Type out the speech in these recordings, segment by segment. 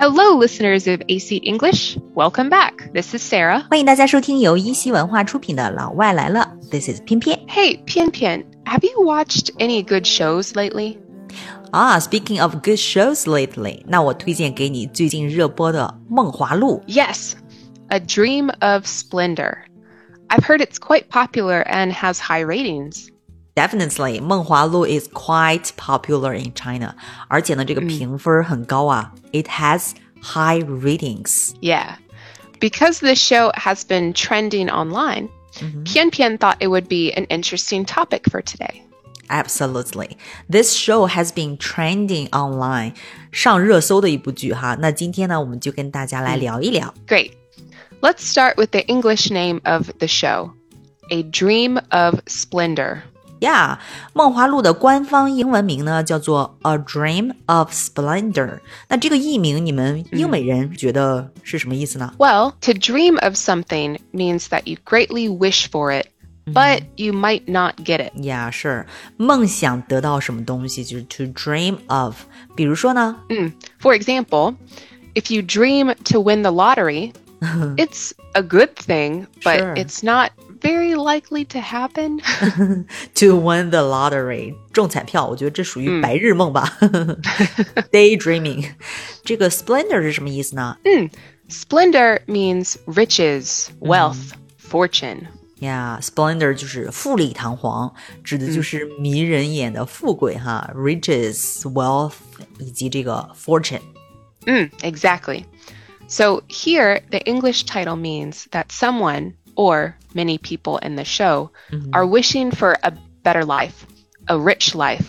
Hello, listeners of AC English. Welcome back. This is Sarrah. 欢迎大家收听由一席文化出品的《老外来了》。This is pian have you watched any good shows lately? Ah, speaking of good shows lately, 那我推荐给你最近热播的《梦华录》. Yes, A Dream of Splendor. I've heard it's quite popular and has high ratings. Definitely，《梦华录》is quite popular in China，而且呢，这个评分很高啊。It has high ratings。 Yeah. Because this show has been trending online, Pian Pian thought it would be an interesting topic for today. Absolutely, this show has been trending online，上热搜的一部剧哈。那今天呢，我们就跟大家来聊一聊。 Great. Let's start with the English name of the show A Dream of Splendor. 呀，梦华录》的官方英文名呢叫做《A Dream of Splendor》。那这个译名，你们英美人觉得是什么意思呢？ Well, to dream of something means that you greatly wish for it, but you might not get it. 呀，是梦想得到什么东西，就是 to dream of。比如说呢， For example, if you dream to win the lottery, it's a good thing, but Sure. it's not very likely to happen. to win the lottery 中彩票，我觉得这属于白日梦吧、daydreaming。这个 splendor 是什么意思呢？ Splendor means riches, wealth, fortune. 呀、s p l e n d o r 就是富丽堂皇，指的就是迷人眼的富贵哈、riches、wealth 以及这个 fortune。 Mm, exactly. So here, the English title means that someone or many people in the show are wishing for a better life, a rich life,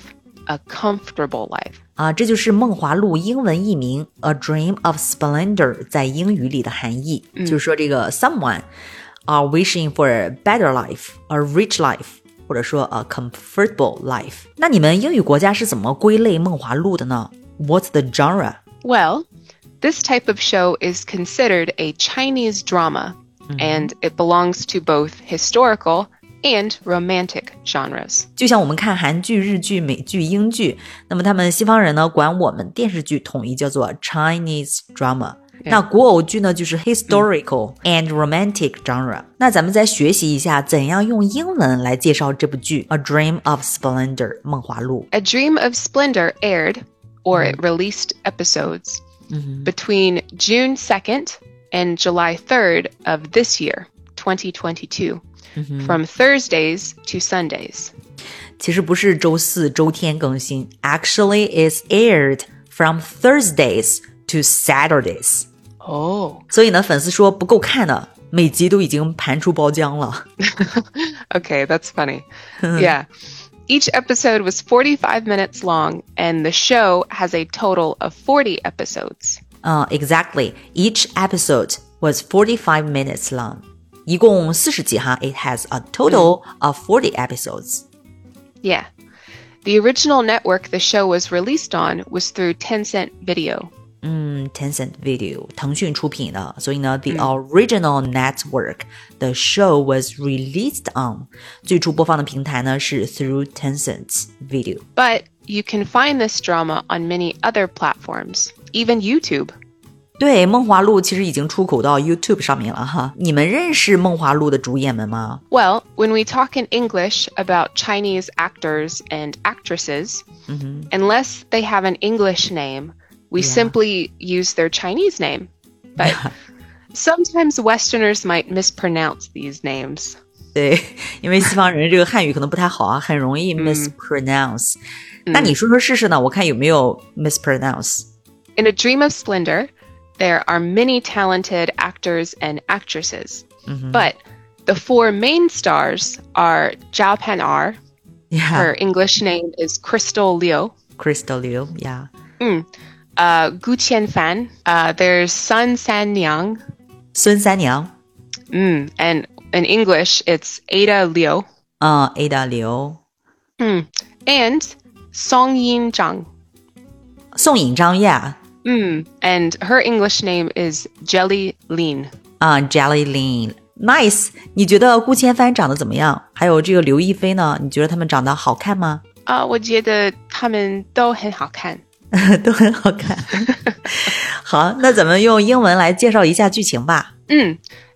a comfortable life. 啊，这就是《梦华录》英文译名《A Dream of Splendor》在英语里的含义，就是说这个 someone are wishing for a better life, a rich life，或者说 a comfortable life。那你们英语国家是怎么归类《梦华录》的呢？What's the genre？ Well, this type of show is considered a Chinese drama, and it belongs to both historical and romantic genres. 就像我们看韩剧、日剧、美剧、英剧，那么他们西方人呢管我们电视剧统一叫做 Chinese drama。那古偶剧呢，就是 historical and romantic genre。那咱们再学习一下怎样用英文来介绍这部剧《A Dream of Splendor》梦华录。 A Dream of Splendor aired, or it released episodes, between June 2nd and July 3rd of this year, 2022, from Thursdays to Sundays. 其实不是周四、周天更新，actually is aired from Thursdays to Saturdays。 Oh. 所以呢，粉丝说不够看的，每集都已经盘出包浆了。 Okay, that's funny. yeah. Each episode was 45 minutes long, and the show has a total of 40 episodes. 嗯、e x a c t l y Each episode was forty-five minutes long，一共四十集哈。It has a total of forty episodes。 Yeah. The original network the show was released on was through Tencent Video. 嗯，Tencent Video，腾讯出品的，所以呢，the original network the show was released on，最初播放的平台呢是 through Tencent Video。 But you can find this drama on many other platforms, even YouTube. 对，《梦华录》其实已经出口到 YouTube 上面了哈。你们认识《梦华录》的主演们吗？ Well, when we talk in English about Chinese actors and actresses, unless they have an English name, we simply use their Chinese name. But sometimes Westerners might mispronounce these names. 对，因为西方人这个汉语可能不太好啊，很容易 mispronounce。 那你说说试试呢？我看有没有 mispronounce。In A Dream of Splendor, there are many talented actors and actresses, mm-hmm. but the four main stars are Zhao Pan'er. Yeah. Her English name is Crystal Liu. Crystal Liu, yeah. Mm. Uh, Gu Qianfan. Uh, there's Sun Sanniang. Sun Sanniang. Mm. And in English, it's Ada Liu. Uh, Ada Liu. Mm. And Song Yin Zhang. Song Yin Zhang, yeah. Mm, and her English name is Jelly Lin. 啊、uh,，Jelly Lin。Nice，你觉得顾千帆长得怎么样？还有这个刘亦菲呢？你觉得他们长得好看吗？啊，uh,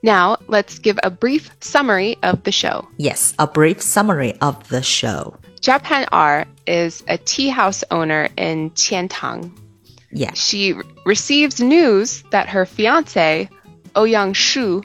now let's give a brief summary of the show. Yes, a brief summary of the show. Zhao Pan'er is a tea house owner in Qiantang. Yeah. She receives news that her fiance, Ouyang Xu,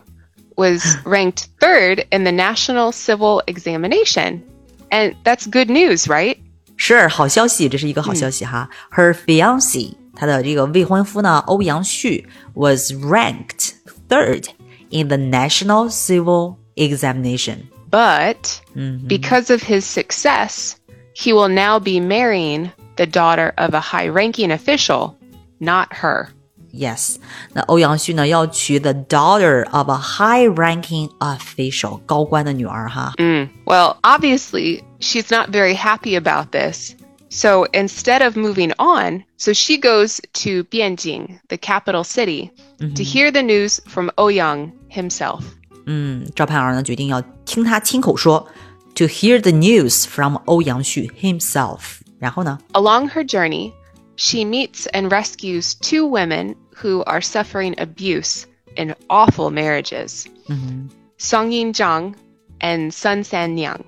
was ranked third in the National Civil Examination. And that's good news, right? 是好消息，这是一个好消息哈。Her fiance，她的这个未婚夫呢，欧阳旭 was ranked third in the national civil examination。but mm-hmm. because of his success, he will now be marrying the daughter of a high ranking official, not her. Yes，那欧阳旭呢要娶 the daughter of a high-ranking official Well, obviously she's not very happy about this. So instead of moving on, so she goes to Bianjing, the capital city, mm -hmm. to mm-hmm. hear the news from Ouyang himself. 嗯，赵盼儿呢决定要听他亲口说，to hear the news from 欧阳旭 himself。然后呢， Along her journey, she meets and rescues two women who are suffering abuse in awful marriages. Song Yin Zhang and Sun San Niang.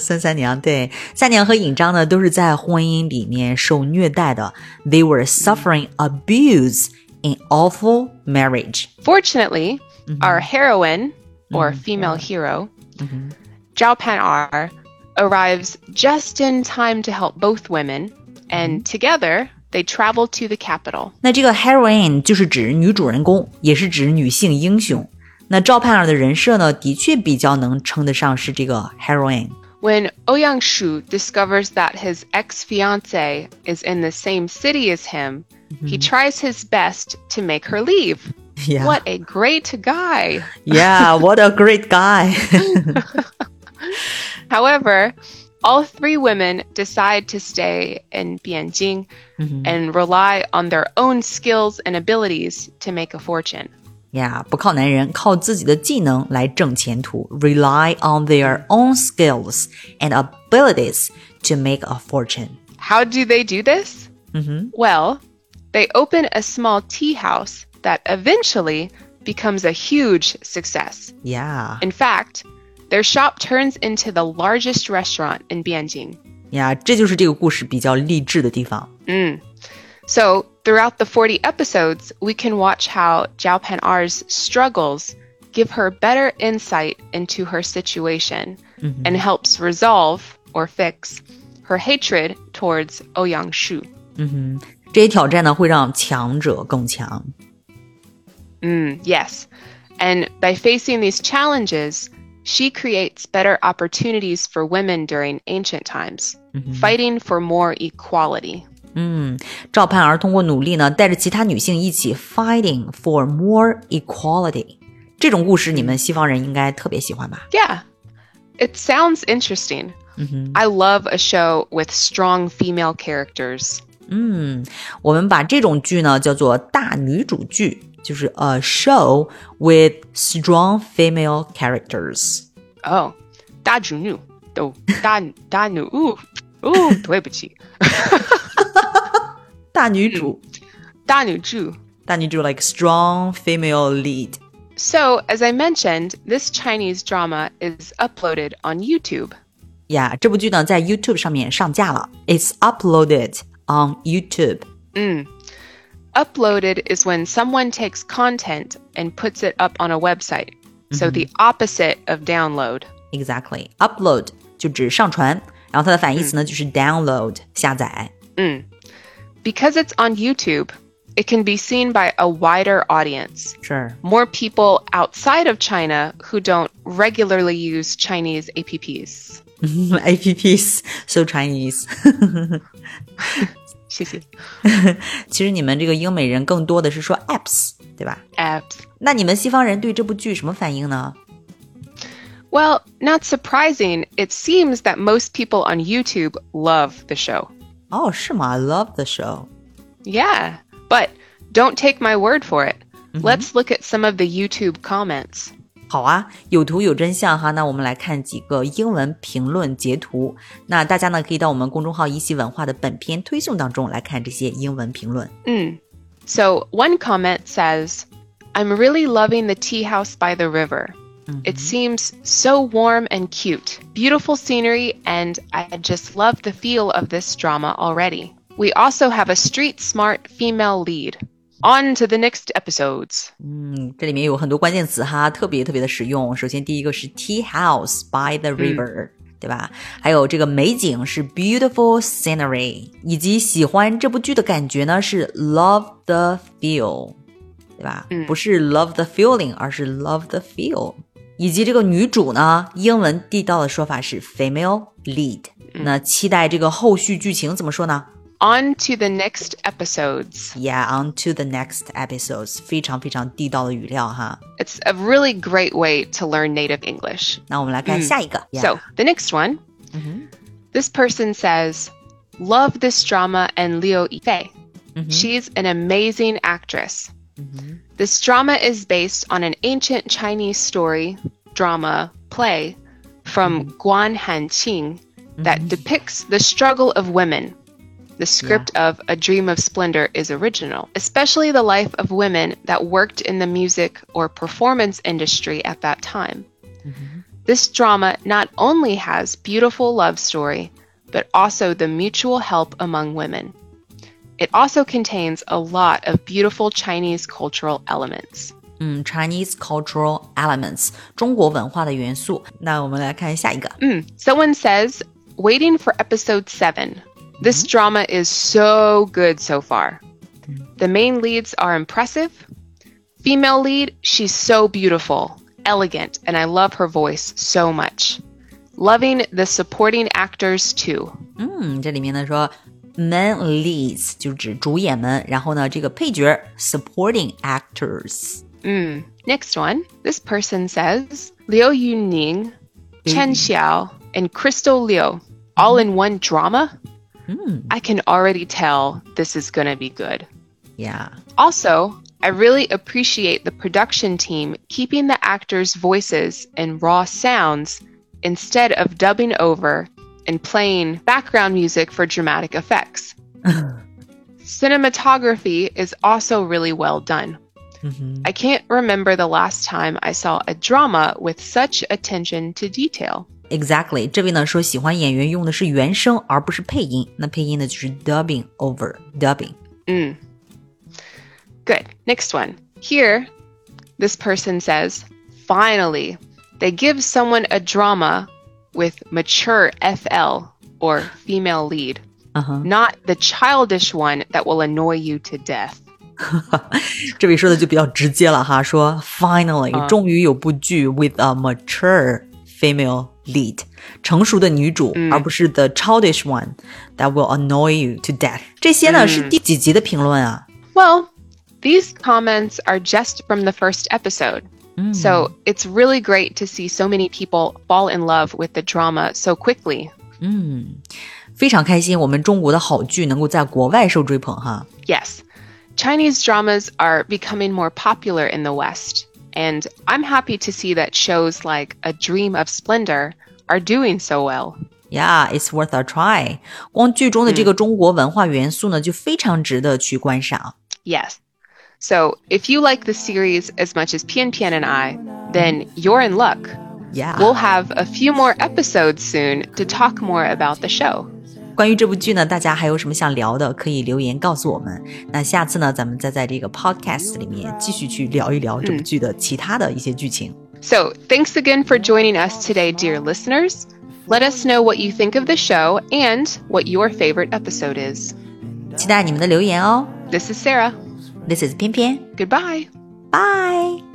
三三娘对三娘和尹章呢都是在婚姻里面受虐待的，they were suffering abuse in awful marriage。 Fortunately, our heroine, or mm-hmm. female hero, mm-hmm. Zhao Pan arrives just in time to help both women, and mm-hmm. together they travel to the capital. 那这个 heroine 就是指女主人公，也是指女性英雄。那赵盼儿的人设呢，的确比较能称得上是这个 heroine。When Ouyang Xu discovers that his ex-fiance is in the same city as him, he mm-hmm. tries his best to make her leave. Yeah. What a great guy! Yeah, what a great guy. However, all three women decide to stay in Bianjing and rely on their own skills and abilities to make a fortune. yeah，不靠男人，靠自己的技能来挣前途，rely on their own skills and abilities to make a fortune. How do they do this? Well, they open a small tea house that eventually becomes a huge success. Yeah. In fact, their shop turns into the largest restaurant in Bianjing. Yeah, throughout the 40 episodes, we can watch how Zhao Pan'er's struggles give her better insight into her situation mm -hmm. and helps resolve or fix her hatred towards oh Ouyang Xu. Mm-hmm. Mm, yes. And by facing these challenges, she creates better opportunities for women during ancient times, fighting for more equality. 嗯，赵盼儿通过努力呢，带着其他女性一起 fighting for more equality。这种故事你们西方人应该特别喜欢吧？ Yeah, it sounds interesting. I love a show with strong female characters. 嗯，我们把这种剧呢叫做大女主剧， 就是 a show with strong female characters。 Oh, 大主女，都大大女，ooh, ooh, 对不起，大女主，大女主。大女主 like strong female lead。 So, as I mentioned, this Chinese drama is uploaded on YouTube. 呀、这部剧呢在 YouTube 上面上架了，It's uploaded on YouTube。 Uploaded is when someone takes content and puts it up on a website. So, the opposite of download. Exactly, upload 就指上传，然后它的反义词呢就是 download 下载。 Because it's on YouTube, it can be seen by a wider audience. 是 More people outside of China who don't regularly use Chinese apps. apps so Chinese。 谢谢。其实你们这个英美人更多的是说 apps，对吧？ Apps. 那你们西方人对这部剧什么反应呢？ Well, not surprising, it seems that most people on YouTube love the show. 哦，是吗？I love the show。 Yeah, but don't take my word for it. Let's look at some of the YouTube comments. 好啊，有图有真相哈。那我们来看几个英文评论截图。那大家呢可以到我们公众号“一席文化”的本篇推送当中来看这些英文评论。嗯，So one comment says, "I'm really loving the tea house by the river." It seems so warm and cute. Beautiful scenery, and I just love the feel of this drama already. We also have a street smart female lead. On to the next episodes. 嗯，这里面有很多关键词哈，特别特别的实用。首先，第一个是 tea house by the river，、嗯、对吧？还有这个美景是 beautiful scenery，以及喜欢这部剧的感觉呢是 love the feel，对吧？嗯、不是 love the feeling，而是 love the feel。以及这个女主呢，英文地道的说法是 female lead。那期待这个后续剧情怎么说呢 ？On to the next episodes. Yeah, on to the next episodes. 非常非常地道的语料哈。It's a really great way to learn native English. 那我们来看下一个。Mm. So the next one. This person says, "Love this drama and Liu Yifei. She's an amazing actress." This drama is based on an ancient Chinese story, drama, play from Guan Hanqing that depicts the struggle of women. The script yeah. of A Dream of Splendor is original, especially the life of women that worked in the music or performance industry at that time. Mm-hmm. This drama not only has beautiful love story, but also the mutual help among women. It also contains a lot of beautiful Chinese cultural elements. 嗯，Chinese cultural elements，中国文化的元素。那我们来看下一个。嗯，Someone says, waiting for episode seven. This drama is so good so far. The main leads are impressive. Female lead, she's so beautiful, elegant, and I love her voice so much. Loving the supporting actors too. 嗯，这里面呢说 main leads 就指主演们，然后呢，这个配角 supporting actors。嗯，next one. This person says Liu Yuning, Chen Xiao, and Crystal Liu all in one drama. Mm. I can already tell this is going to be good. Yeah. Also, I really appreciate the production team keeping the actors' voices in raw sounds instead of dubbing over and playing background music for dramatic effects. Cinematography is also really well done. Mm-hmm. I can't remember the last time I saw a drama with such attention to detail. Exactly，这位呢说喜欢演员用的是原声而不是配音，那配音呢就是 dubbing over dubbing。嗯，Good. Next one. Here, this person says, finally, they give someone a drama with mature FL or female lead, uh-huh. not the childish one that will annoy you to death. 这位说的就比较直接了哈，说 finally、uh. 终于有部剧 with a mature female lead，成熟的女主，嗯、而不是 the childish one that will annoy you to death。这些呢、嗯、是第几集的评论啊？Well, these comments are just from the first episode. Mm. So it's really great to see so many people fall in love with the drama so quickly. 嗯，非常开心，我们中国的好剧能够在国外受追捧哈。Yes, Chinese dramas are becoming more popular in the West, and I'm happy to see that shows like A Dream of Splendor are doing so well. Yeah, it's worth a try. 光剧中的这个中国文化元素呢，就非常值得去观赏。Yes. So if you like the series as much as Pian Pian and I, then you're in luck. Yeah. We'll have a few more episodes soon to talk more about the show. 关于这部剧呢，大家还有什么想聊的，可以留言告诉我们。那下次呢，咱们再在这个 podcast 里面继续去聊一聊这部剧的其他的一些剧情。So, thanks again for joining us today, dear listeners. Let us know what you think of the show and what your favorite episode is. 期待你们的留言哦。This is Sarrah. This is Pian Pian. Goodbye. Bye.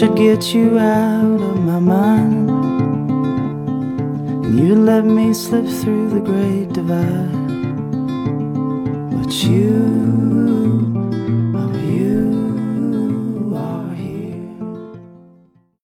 I get you out of my mind. And you let me slip through the great divide. But you